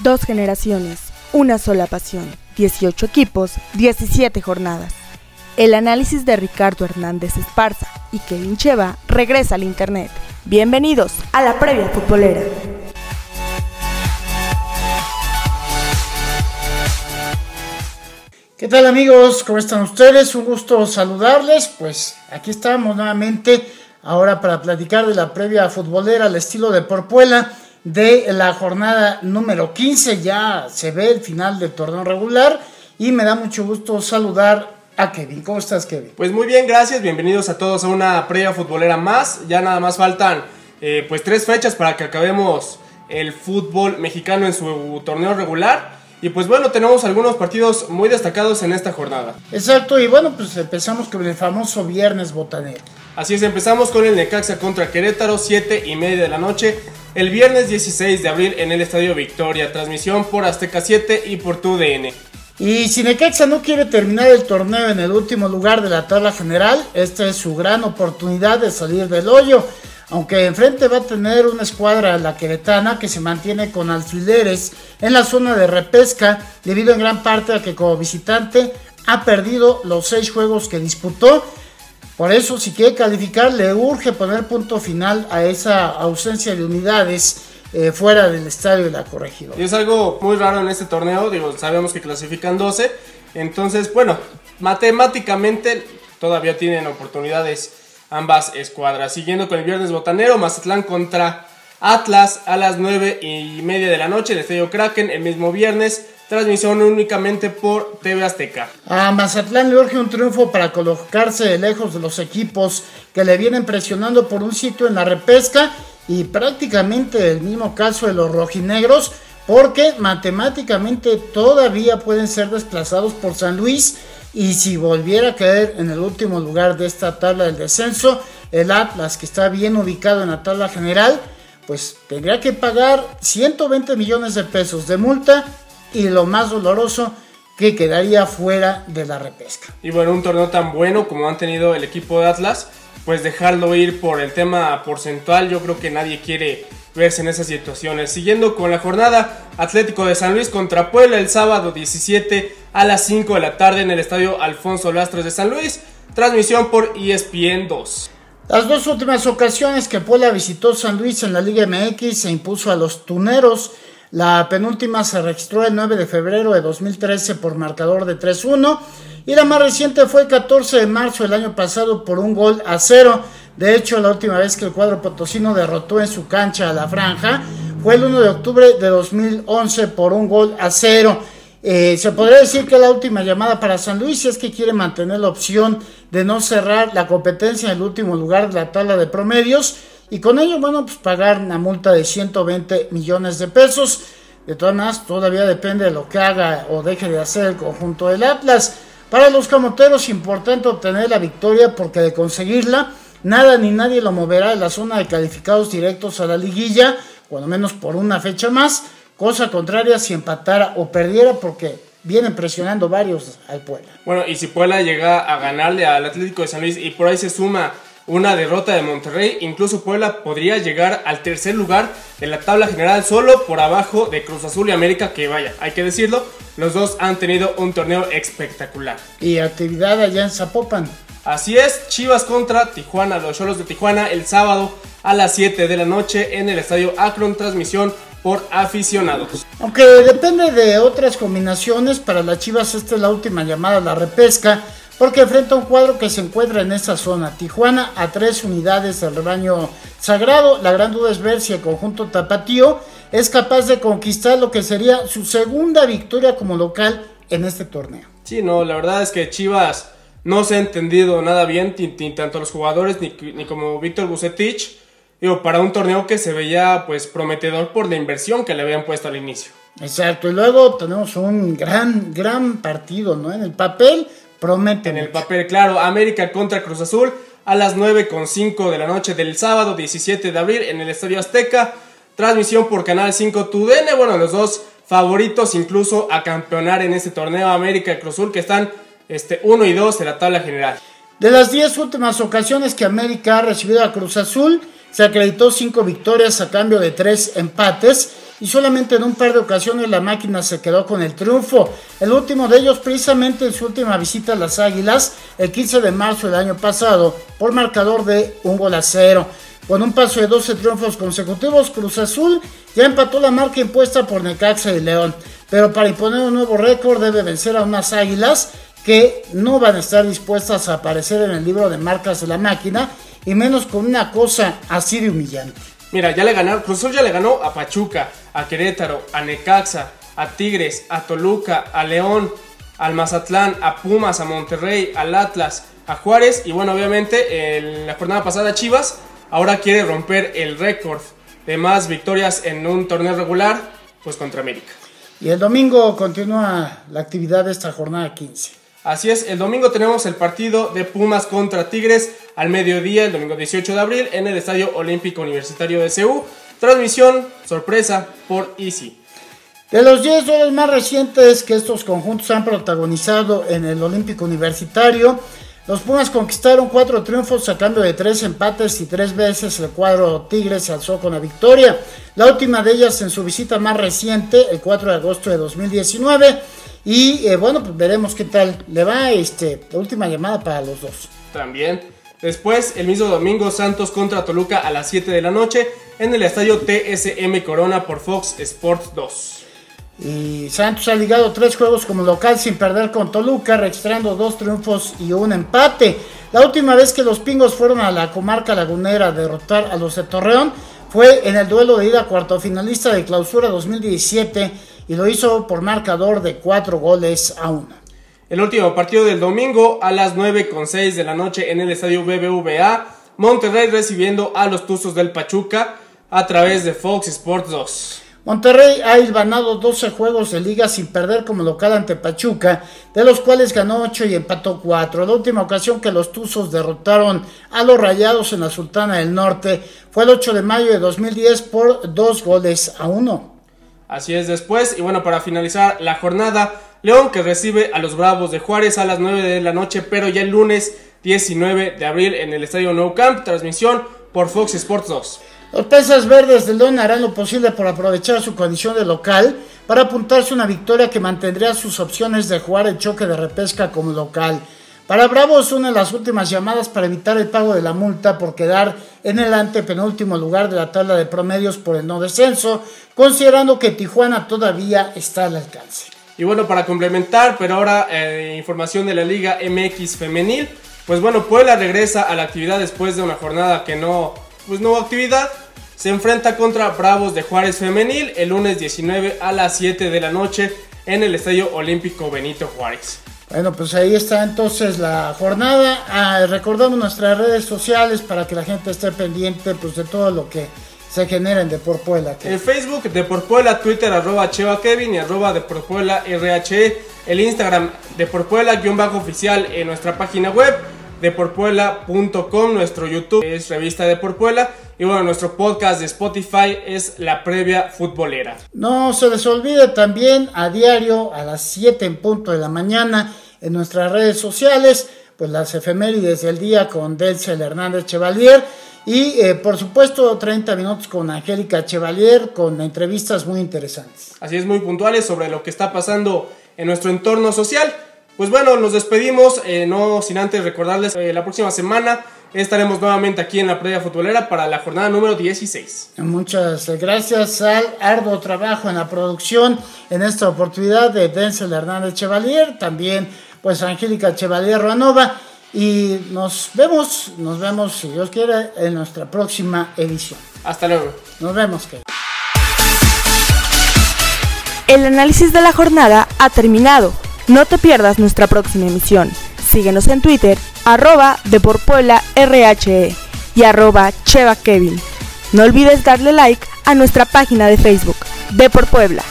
Dos generaciones, una sola pasión, 18 equipos, 17 jornadas. El análisis de Ricardo Hernández Esparza y Kevin Cheva regresa al Internet. Bienvenidos a la previa futbolera. ¿Qué tal amigos? ¿Cómo están ustedes? Un gusto saludarles. Pues aquí estamos nuevamente ahora para platicar de la previa futbolera al estilo de Porpuela de la jornada número 15. Ya se ve el final del torneo regular y me da mucho gusto saludar a Kevin. ¿Cómo estás, Kevin? Pues muy bien, gracias. Bienvenidos a todos a una previa futbolera más. Ya nada más faltan eh, pues tres fechas para que acabemos el fútbol mexicano en su torneo regular. Y pues bueno, tenemos algunos partidos muy destacados en esta jornada. Exacto, y bueno, pues empezamos con el famoso viernes botanero. Así es, empezamos con el Necaxa contra Querétaro, 7 y media de la noche el viernes 16 de abril en el Estadio Victoria. Transmisión por Azteca 7 y por TUDN. Y si Necaxa no quiere terminar el torneo en el último lugar de la tabla general, esta es su gran oportunidad de salir del hoyo. Aunque enfrente va a tener una escuadra, la queretana, que se mantiene con alfileres en la zona de repesca, debido en gran parte a que como visitante ha perdido los seis juegos que disputó. Por eso, si quiere calificar, le urge poner punto final a esa ausencia de unidades eh, fuera del estadio de la corregidora. Y es algo muy raro en este torneo, digo, sabemos que clasifican 12, entonces, bueno, matemáticamente todavía tienen oportunidades ambas escuadras. Siguiendo con el viernes botanero, Mazatlán contra Atlas a las 9 y media de la noche, el estadio Kraken, el mismo viernes. Transmisión únicamente por TV Azteca. A Mazatlán le urge un triunfo para colocarse lejos de los equipos que le vienen presionando por un sitio en la repesca y prácticamente el mismo caso de los rojinegros porque matemáticamente todavía pueden ser desplazados por San Luis y si volviera a caer en el último lugar de esta tabla del descenso, el Atlas que está bien ubicado en la tabla general, pues tendría que pagar 120 millones de pesos de multa y lo más doloroso que quedaría fuera de la repesca. Y bueno, un torneo tan bueno como han tenido el equipo de Atlas, pues dejarlo ir por el tema porcentual, yo creo que nadie quiere verse en esas situaciones. Siguiendo con la jornada, Atlético de San Luis contra Puebla el sábado 17 a las 5 de la tarde en el estadio Alfonso Lastros de San Luis, transmisión por ESPN 2. Las dos últimas ocasiones que Puebla visitó San Luis en la Liga MX se impuso a los Tuneros la penúltima se registró el 9 de febrero de 2013 por marcador de 3-1 y la más reciente fue el 14 de marzo del año pasado por un gol a cero. De hecho, la última vez que el cuadro potosino derrotó en su cancha a la franja fue el 1 de octubre de 2011 por un gol a cero. Eh, se podría decir que la última llamada para San Luis si es que quiere mantener la opción de no cerrar la competencia en el último lugar de la tabla de promedios y con ello, bueno, pues pagar una multa de 120 millones de pesos. De todas maneras, todavía depende de lo que haga o deje de hacer el conjunto del Atlas. Para los camoteros, importante obtener la victoria porque de conseguirla, nada ni nadie lo moverá de la zona de calificados directos a la liguilla, cuando menos por una fecha más. Cosa contraria si empatara o perdiera porque vienen presionando varios al Puebla. Bueno, y si Puebla llega a ganarle al Atlético de San Luis y por ahí se suma una derrota de Monterrey, incluso Puebla podría llegar al tercer lugar en la tabla general solo por abajo de Cruz Azul y América, que vaya, hay que decirlo, los dos han tenido un torneo espectacular. Y actividad allá en Zapopan. Así es, Chivas contra Tijuana, los Cholos de Tijuana el sábado a las 7 de la noche en el estadio Akron, transmisión por aficionados. Aunque depende de otras combinaciones, para las Chivas esta es la última llamada a la repesca porque enfrenta un cuadro que se encuentra en esa zona. Tijuana a tres unidades del rebaño sagrado. La gran duda es ver si el conjunto tapatío es capaz de conquistar lo que sería su segunda victoria como local en este torneo. Sí, no, la verdad es que Chivas no se ha entendido nada bien, ni, tanto los jugadores ni, ni como Víctor Bucetich, digo, para un torneo que se veía pues prometedor por la inversión que le habían puesto al inicio. Exacto, y luego tenemos un gran, gran partido, ¿no? En el papel Promete. En el papel, claro, América contra Cruz Azul a las 9.5 de la noche del sábado 17 de abril en el Estadio Azteca. Transmisión por Canal 5 TUDN. Bueno, los dos favoritos incluso a campeonar en este torneo América y Cruz Azul que están este, 1 y 2 en la tabla general. De las 10 últimas ocasiones que América ha recibido a Cruz Azul, se acreditó 5 victorias a cambio de 3 empates y solamente en un par de ocasiones la máquina se quedó con el triunfo. El último de ellos precisamente en su última visita a las Águilas el 15 de marzo del año pasado por marcador de un gol a cero. Con un paso de 12 triunfos consecutivos, Cruz Azul ya empató la marca impuesta por Necaxa y León. Pero para imponer un nuevo récord debe vencer a unas águilas que no van a estar dispuestas a aparecer en el libro de marcas de la máquina y menos con una cosa así de humillante. Mira, ya le ganaron, Cruz Azul ya le ganó a Pachuca, a Querétaro, a Necaxa, a Tigres, a Toluca, a León, al Mazatlán, a Pumas, a Monterrey, al Atlas, a Juárez y bueno, obviamente en la jornada pasada Chivas ahora quiere romper el récord de más victorias en un torneo regular, pues contra América. Y el domingo continúa la actividad de esta jornada 15. Así es, el domingo tenemos el partido de Pumas contra Tigres al mediodía, el domingo 18 de abril, en el Estadio Olímpico Universitario de CEU. Transmisión sorpresa por Easy. De los 10 duelos más recientes que estos conjuntos han protagonizado en el Olímpico Universitario, los Pumas conquistaron cuatro triunfos a cambio de tres empates y tres veces el cuadro Tigres se alzó con la victoria. La última de ellas en su visita más reciente, el 4 de agosto de 2019 y eh, bueno, pues veremos qué tal le va este, última llamada para los dos. También. Después, el mismo domingo, Santos contra Toluca a las 7 de la noche en el estadio TSM Corona por Fox Sports 2. Y Santos ha ligado tres juegos como local sin perder con Toluca, registrando dos triunfos y un empate. La última vez que los pingos fueron a la comarca lagunera a derrotar a los de Torreón fue en el duelo de ida cuarto finalista de clausura 2017 y lo hizo por marcador de 4 goles a 1. El último partido del domingo a las 9.6 de la noche en el estadio BBVA, Monterrey recibiendo a los Tuzos del Pachuca a través de Fox Sports 2. Monterrey ha ganado 12 juegos de liga sin perder como local ante Pachuca, de los cuales ganó 8 y empató 4. La última ocasión que los Tuzos derrotaron a los Rayados en la Sultana del Norte fue el 8 de mayo de 2010 por 2 goles a 1. Así es después. Y bueno, para finalizar la jornada, León que recibe a los Bravos de Juárez a las 9 de la noche, pero ya el lunes 19 de abril en el Estadio Nou Camp, transmisión por Fox Sports 2. Los Pesas Verdes del León harán lo posible por aprovechar su condición de local para apuntarse una victoria que mantendría sus opciones de jugar el choque de repesca como local. Para Bravos, una de las últimas llamadas para evitar el pago de la multa por quedar en el antepenúltimo lugar de la tabla de promedios por el no descenso, considerando que Tijuana todavía está al alcance. Y bueno, para complementar, pero ahora eh, información de la Liga MX femenil, pues bueno, Puebla regresa a la actividad después de una jornada que no, pues no hubo actividad. Se enfrenta contra Bravos de Juárez femenil el lunes 19 a las 7 de la noche en el Estadio Olímpico Benito Juárez. Bueno, pues ahí está entonces la jornada. Ah, recordamos nuestras redes sociales para que la gente esté pendiente pues, de todo lo que se genera en Deporpuela. En Facebook, Deporpuela, Twitter, arroba Cheva Kevin y arroba Deporpuela RHE. El Instagram, Deporpuela, guion bajo oficial en nuestra página web deporpuela.com, nuestro YouTube es Revista Deporpuela y bueno, nuestro podcast de Spotify es La Previa Futbolera. No se les olvide también a diario a las 7 en punto de la mañana en nuestras redes sociales, pues las efemérides del día con Delcel Hernández Chevalier y eh, por supuesto 30 minutos con Angélica Chevalier con entrevistas muy interesantes. Así es, muy puntuales sobre lo que está pasando en nuestro entorno social. Pues bueno, nos despedimos, eh, no sin antes recordarles, eh, la próxima semana estaremos nuevamente aquí en la previa futbolera para la jornada número 16. Muchas gracias al arduo trabajo en la producción en esta oportunidad de Denzel Hernández Chevalier, también pues Angélica Chevalier Ruanova y nos vemos, nos vemos si Dios quiere en nuestra próxima edición. Hasta luego. Nos vemos. Que... El análisis de la jornada ha terminado. No te pierdas nuestra próxima emisión. Síguenos en Twitter, arroba RHE y arroba Cheva Kevin. No olvides darle like a nuestra página de Facebook, De Puebla.